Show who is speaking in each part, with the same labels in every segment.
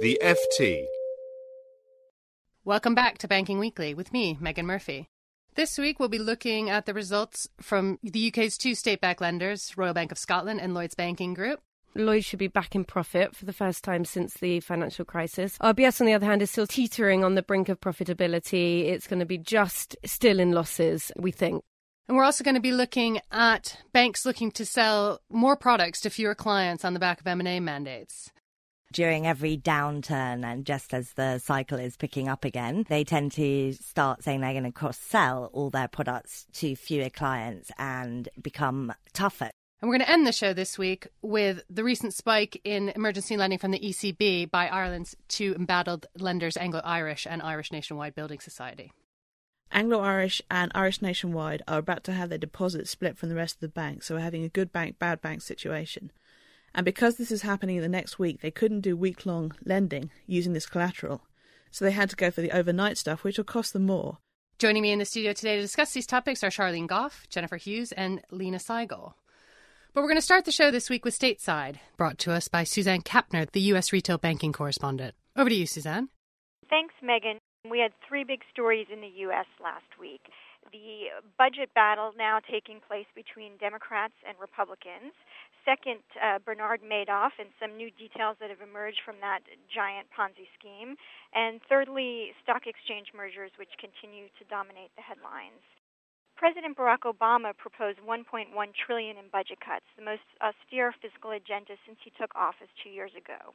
Speaker 1: The FT.
Speaker 2: Welcome back to Banking Weekly with me, Megan Murphy. This week, we'll be looking at the results from the UK's two state backed lenders, Royal Bank of Scotland and Lloyds Banking Group.
Speaker 3: Lloyds should be back in profit for the first time since the financial crisis. RBS, on the other hand, is still teetering on the brink of profitability. It's going to be just still in losses, we think.
Speaker 2: And we're also going to be looking at banks looking to sell more products to fewer clients on the back of M&A mandates
Speaker 4: during every downturn and just as the cycle is picking up again, they tend to start saying they're going to cross sell all their products to fewer clients and become tougher.
Speaker 2: And we're going to end the show this week with the recent spike in emergency lending from the ECB by Ireland's two embattled lenders, Anglo Irish and Irish Nationwide Building Society.
Speaker 5: Anglo Irish and Irish Nationwide are about to have their deposits split from the rest of the bank, so we're having a good bank, bad bank situation. And because this is happening in the next week, they couldn't do week long lending using this collateral. So they had to go for the overnight stuff, which will cost them more.
Speaker 2: Joining me in the studio today to discuss these topics are Sharlene Goff, Jennifer Hughes, and Lina Saigol. But we're going to start the show this week with Stateside, brought to us by Suzanne Kapner, the U.S. retail banking correspondent. Over to you, Suzanne.
Speaker 6: Thanks, Megan. We had three big stories in the U.S. last week. The budget battle now taking place between Democrats and Republicans second, uh, Bernard Madoff and some new details that have emerged from that giant Ponzi scheme. And thirdly, stock exchange mergers, which continue to dominate the headlines. President Barack Obama proposed 1.1 trillion in budget cuts, the most austere fiscal agenda since he took office two years ago.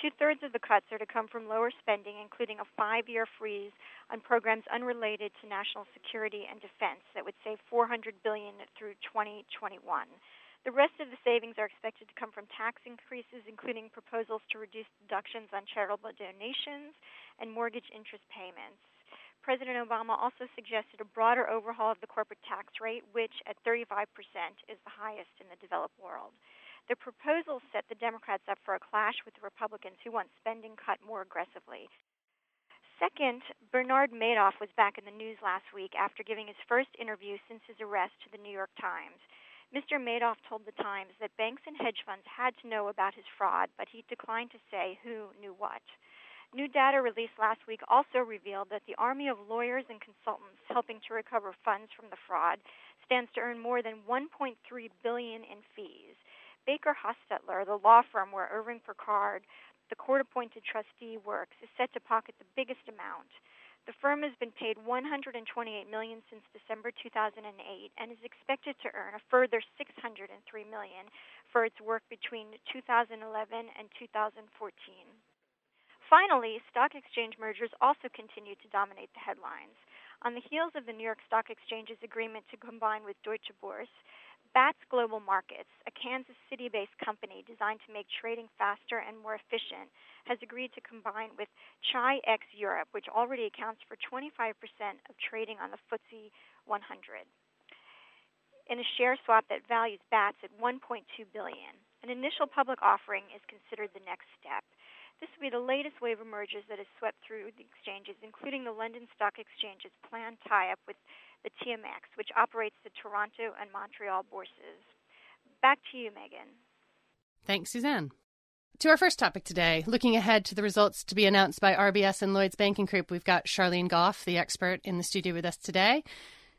Speaker 6: Two thirds of the cuts are to come from lower spending, including a five year freeze on programs unrelated to national security and defense that would save 400 billion through 2021. The rest of the savings are expected to come from tax increases, including proposals to reduce deductions on charitable donations and mortgage interest payments. President Obama also suggested a broader overhaul of the corporate tax rate, which at 35% is the highest in the developed world. The proposal set the Democrats up for a clash with the Republicans who want spending cut more aggressively. Second, Bernard Madoff was back in the news last week after giving his first interview since his arrest to the New York Times. Mr. Madoff told the Times that banks and hedge funds had to know about his fraud, but he declined to say who knew what. New data released last week also revealed that the army of lawyers and consultants helping to recover funds from the fraud stands to earn more than 1.3 billion in fees. Baker Hostetler, the law firm where Irving Picard, the court-appointed trustee, works, is set to pocket the biggest amount. The firm has been paid 128 million since December 2008 and is expected to earn a further 603 million for its work between 2011 and 2014. Finally, stock exchange mergers also continue to dominate the headlines. On the heels of the New York Stock Exchange's agreement to combine with Deutsche Börse, Bats Global Markets, a Kansas City based company designed to make trading faster and more efficient, has agreed to combine with Chi-X Europe, which already accounts for 25% of trading on the FTSE 100, in a share swap that values Bats at 1.2 billion. An initial public offering is considered the next step. This will be the latest wave of mergers that has swept through the exchanges, including the London Stock Exchange's planned tie-up with the TMX, which operates the Toronto and Montreal bourses. Back to you, Megan.
Speaker 2: Thanks, Suzanne. To our first topic today, looking ahead to the results to be announced by RBS and Lloyds Banking Group, we've got Sharlene Goff, the expert, in the studio with us today.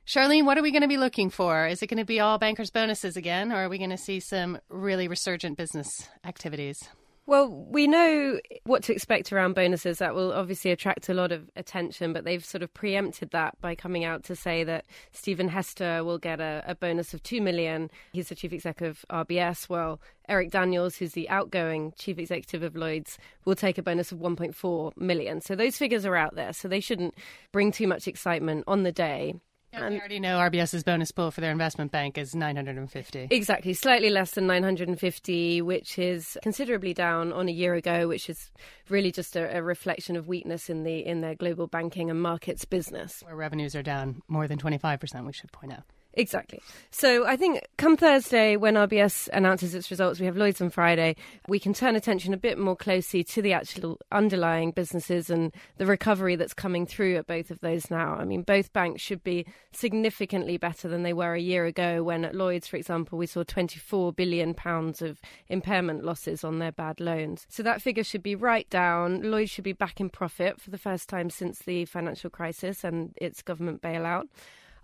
Speaker 2: Sharlene, what are we going to be looking for? Is it going to be all bankers' bonuses again, or are we going to see some really resurgent business activities?
Speaker 3: Well, we know what to expect around bonuses. That will obviously attract a lot of attention, but they've sort of preempted that by coming out to say that Stephen Hester will get a, a bonus of two million. He's the chief executive of RBS. Well, Eric Daniels, who's the outgoing chief executive of Lloyd's, will take a bonus of 1.4 million. So those figures are out there. So they shouldn't bring too much excitement on the day.
Speaker 2: And we already know RBS's bonus pool for their investment bank is 950.
Speaker 3: Exactly, slightly less than 950, which is considerably down on a year ago, which is really just a, a reflection of weakness in the in their global banking and markets business.
Speaker 2: Where revenues are down more than 25%, we should point out.
Speaker 3: Exactly. So I think come Thursday, when RBS announces its results, we have Lloyd's on Friday, we can turn attention a bit more closely to the actual underlying businesses and the recovery that's coming through at both of those now. I mean, both banks should be significantly better than they were a year ago when at Lloyd's, for example, we saw £24 billion of impairment losses on their bad loans. So that figure should be right down. Lloyd's should be back in profit for the first time since the financial crisis and its government bailout.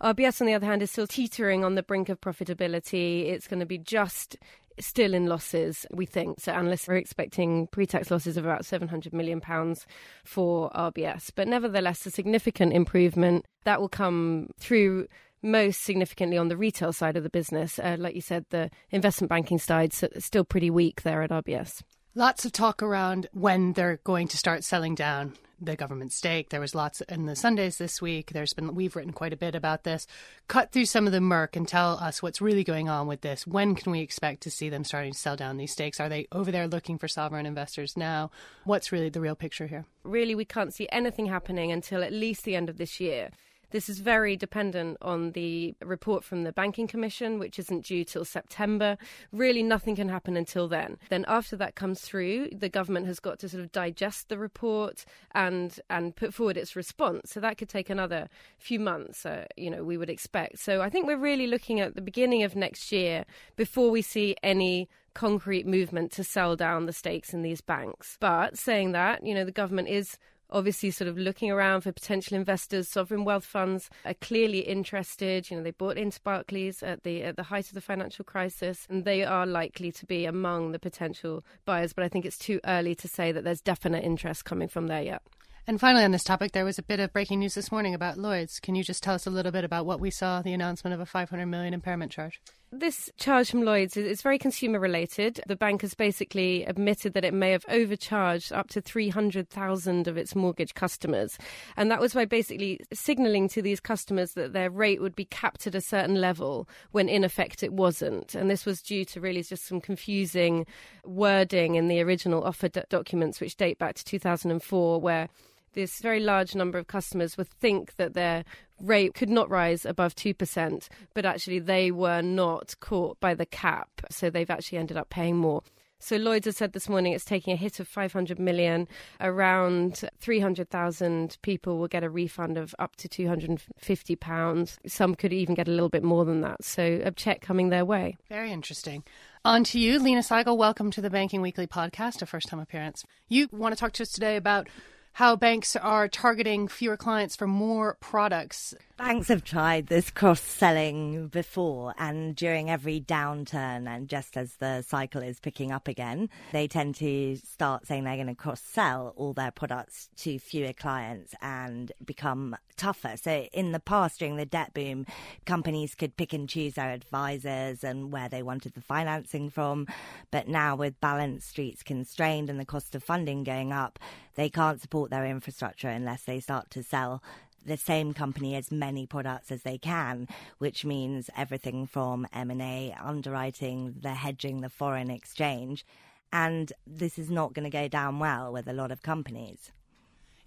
Speaker 3: RBS, on the other hand, is still teetering on the brink of profitability. It's going to be just still in losses, we think. So analysts are expecting pre-tax losses of about 700 million pounds for RBS, but nevertheless a significant improvement that will come through most significantly on the retail side of the business. Uh, like you said, the investment banking side is still pretty weak there at RBS.
Speaker 2: Lots of talk around when they're going to start selling down the government stake. There was lots in the Sundays this week. There's been we've written quite a bit about this. Cut through some of the murk and tell us what's really going on with this. When can we expect to see them starting to sell down these stakes? Are they over there looking for sovereign investors now? What's really the real picture here?
Speaker 3: Really, we can't see anything happening until at least the end of this year. This is very dependent on the report from the Banking Commission, which isn't due till September. Really, nothing can happen until then. Then, after that comes through, the government has got to sort of digest the report and and put forward its response. So that could take another few months. Uh, you know, we would expect. So I think we're really looking at the beginning of next year before we see any concrete movement to sell down the stakes in these banks. But saying that, you know, the government is obviously sort of looking around for potential investors. Sovereign wealth funds are clearly interested. You know, they bought into Barclays at the at the height of the financial crisis, and they are likely to be among the potential buyers. But I think it's too early to say that there's definite interest coming from there yet.
Speaker 2: And finally, on this topic, there was a bit of breaking news this morning about Lloyd's. Can you just tell us a little bit about what we saw, the announcement of a 500 million impairment charge?
Speaker 3: This charge from Lloyds is very consumer related. The bank has basically admitted that it may have overcharged up to 300,000 of its mortgage customers. And that was by basically signalling to these customers that their rate would be capped at a certain level when in effect it wasn't. And this was due to really just some confusing wording in the original offer d- documents, which date back to 2004, where this very large number of customers would think that their rate could not rise above 2%, but actually they were not caught by the cap. So they've actually ended up paying more. So Lloyds has said this morning it's taking a hit of 500 million. Around 300,000 people will get a refund of up to 250 pounds. Some could even get a little bit more than that. So a check coming their way.
Speaker 2: Very interesting. On to you, Lina Saigol. Welcome to the Banking Weekly podcast, a first time appearance. You want to talk to us today about how banks are targeting fewer clients for more products.
Speaker 4: Banks have tried this cross selling before, and during every downturn, and just as the cycle is picking up again, they tend to start saying they're going to cross sell all their products to fewer clients and become tougher. So, in the past, during the debt boom, companies could pick and choose their advisors and where they wanted the financing from. But now, with balance sheets constrained and the cost of funding going up, they can't support their infrastructure unless they start to sell the same company as many products as they can, which means everything from M&A, underwriting, the hedging, the foreign exchange. And this is not going to go down well with a lot of companies.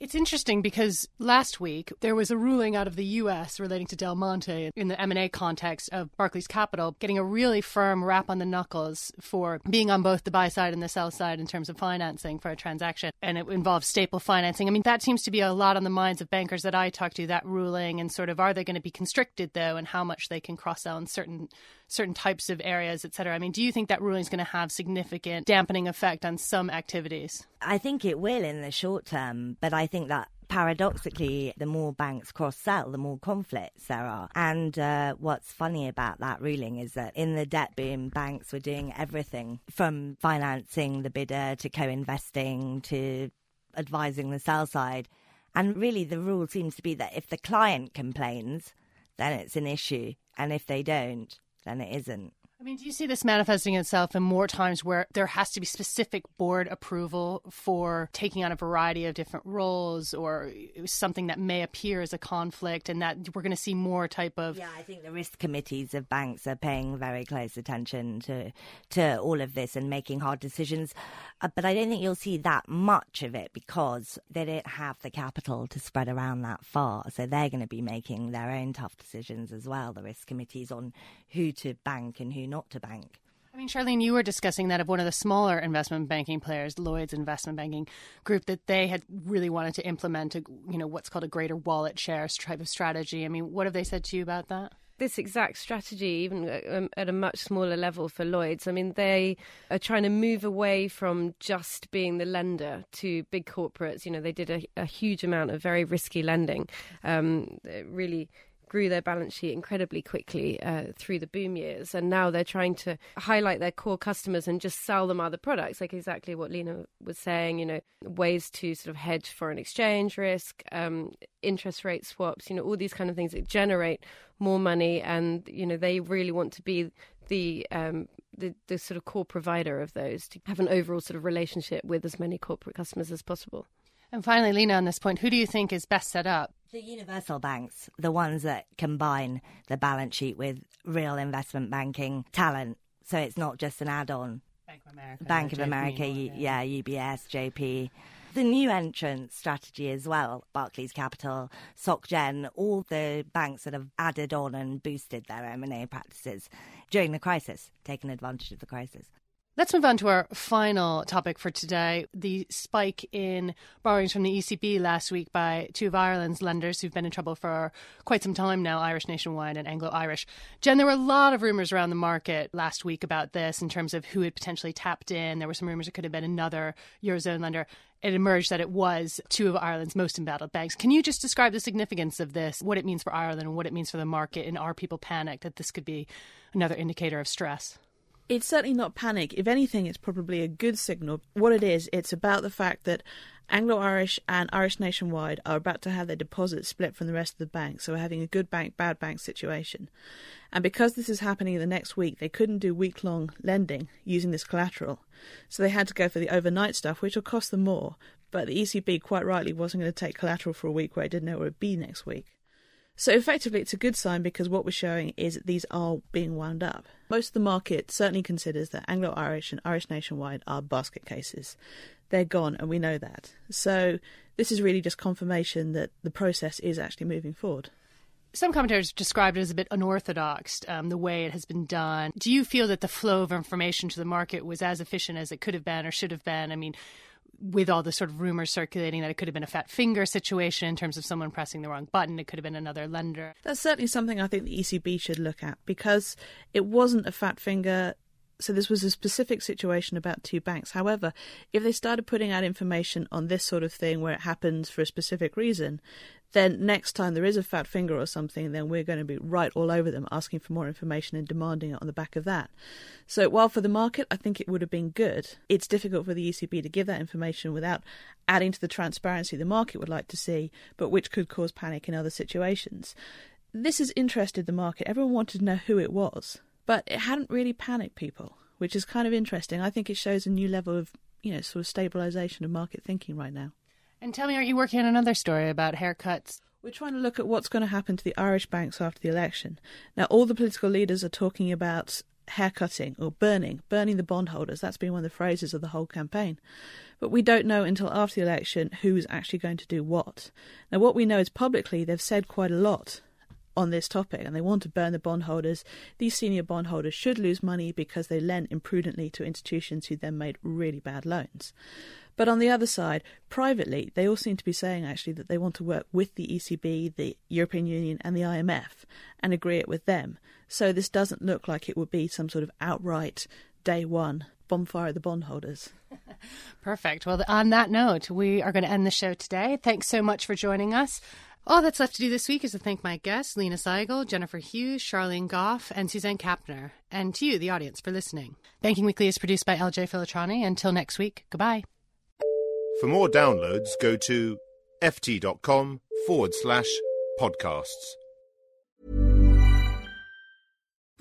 Speaker 2: It's interesting because last week there was a ruling out of the U.S. relating to Del Monte in the M&A context of Barclays Capital, getting a really firm rap on the knuckles for being on both the buy side and the sell side in terms of financing for a transaction, and it involves staple financing. I mean, that seems to be a lot on the minds of bankers that I talk to. That ruling and sort of are they going to be constricted though, and how much they can cross sell in certain certain types of areas, et cetera. I mean, do you think that ruling is going to have significant dampening effect on some activities?
Speaker 4: I think it will in the short term, but I think that paradoxically, the more banks cross sell, the more conflicts there are. And uh, what's funny about that ruling is that in the debt boom, banks were doing everything from financing the bidder to co investing to advising the sell side. And really, the rule seems to be that if the client complains, then it's an issue. And if they don't, then it isn't.
Speaker 2: I mean, do you see this manifesting itself in more times where there has to be specific board approval for taking on a variety of different roles or something that may appear as a conflict and that we're going to see more type of
Speaker 4: Yeah, I think the risk committees of banks are paying very close attention to to all of this and making hard decisions. Uh, but I don't think you'll see that much of it because they don't have the capital to spread around that far. So they're going to be making their own tough decisions as well, the risk committees on who to bank and who not to bank.
Speaker 2: I mean, Sharlene, you were discussing that of one of the smaller investment banking players, Lloyd's Investment Banking Group, that they had really wanted to implement a, you know, what's called a greater wallet share type of strategy. I mean, what have they said to you about that?
Speaker 3: this exact strategy, even um, at a much smaller level for Lloyd's. I mean, they are trying to move away from just being the lender to big corporates. You know, they did a, a huge amount of very risky lending. Um, really grew their balance sheet incredibly quickly uh, through the boom years, and now they're trying to highlight their core customers and just sell them other products, like exactly what Lina was saying. You know, ways to sort of hedge foreign exchange risk, um, interest rate swaps. You know, all these kind of things that generate more money, and you know they really want to be the um, the, the sort of core provider of those to have an overall sort of relationship with as many corporate customers as possible.
Speaker 2: And finally, Lina, on this point, who do you think is best set up?
Speaker 4: The universal banks, the ones that combine the balance sheet with real investment banking talent. So it's not just an add on.
Speaker 2: Bank of America.
Speaker 4: Bank of America, yeah, UBS, JP. The new entrant strategy as well, Barclays Capital, SocGen, all the banks that have added on and boosted their M&A practices during the crisis, taken advantage of the crisis.
Speaker 2: Let's move on to our final topic for today the spike in borrowings from the ECB last week by two of Ireland's lenders who've been in trouble for quite some time now Irish Nationwide and Anglo Irish. Jen, there were a lot of rumours around the market last week about this in terms of who had potentially tapped in. There were some rumours it could have been another Eurozone lender. It emerged that it was two of Ireland's most embattled banks. Can you just describe the significance of this, what it means for Ireland and what it means for the market? And are people panicked that this could be another indicator of stress?
Speaker 5: It's certainly not panic. If anything, it's probably a good signal. What it is, it's about the fact that Anglo Irish and Irish Nationwide are about to have their deposits split from the rest of the bank, so we're having a good bank, bad bank situation. And because this is happening the next week, they couldn't do week long lending using this collateral. So they had to go for the overnight stuff, which will cost them more. But the ECB, quite rightly, wasn't going to take collateral for a week where it didn't know where it would be next week. So effectively, it's a good sign because what we're showing is that these are being wound up. Most of the market certainly considers that Anglo Irish and Irish Nationwide are basket cases. They're gone, and we know that. So this is really just confirmation that the process is actually moving forward.
Speaker 2: Some commentators described it as a bit unorthodox, um, the way it has been done. Do you feel that the flow of information to the market was as efficient as it could have been or should have been? I mean, with all the sort of rumors circulating that it could have been a fat finger situation in terms of someone pressing the wrong button, it could have been another lender.
Speaker 5: That's certainly something I think the ECB should look at because it wasn't a fat finger. So this was a specific situation about two banks. However, if they started putting out information on this sort of thing where it happens for a specific reason, then next time there is a fat finger or something, then we're going to be right all over them asking for more information and demanding it on the back of that. So while for the market, I think it would have been good, it's difficult for the ECB to give that information without adding to the transparency the market would like to see, but which could cause panic in other situations. This has interested the market. Everyone wanted to know who it was, but it hadn't really panicked people, which is kind of interesting. I think it shows a new level of, you know, sort of stabilization of market thinking right now.
Speaker 2: And tell me, are you working on another story about haircuts?
Speaker 5: We're trying to look at what's going to happen to the Irish banks after the election. Now, all the political leaders are talking about haircutting or burning, burning the bondholders. That's been one of the phrases of the whole campaign. But we don't know until after the election who's actually going to do what. Now, what we know is publicly they've said quite a lot on this topic and they want to burn the bondholders. These senior bondholders should lose money because they lent imprudently to institutions who then made really bad loans. But on the other side, privately, they all seem to be saying actually that they want to work with the ECB, the European Union, and the IMF and agree it with them. So this doesn't look like it would be some sort of outright day one bonfire of the bondholders.
Speaker 2: Perfect. Well, on that note, we are going to end the show today. Thanks so much for joining us. All that's left to do this week is to thank my guests, Lina Saigol, Jennifer Hughes, Sharlene Goff, and Suzanne Kapner, and to you, the audience, for listening. Banking Weekly is produced by LJ Filotrani. Until next week, goodbye.
Speaker 1: For more downloads, go to ft.com forward slash podcasts.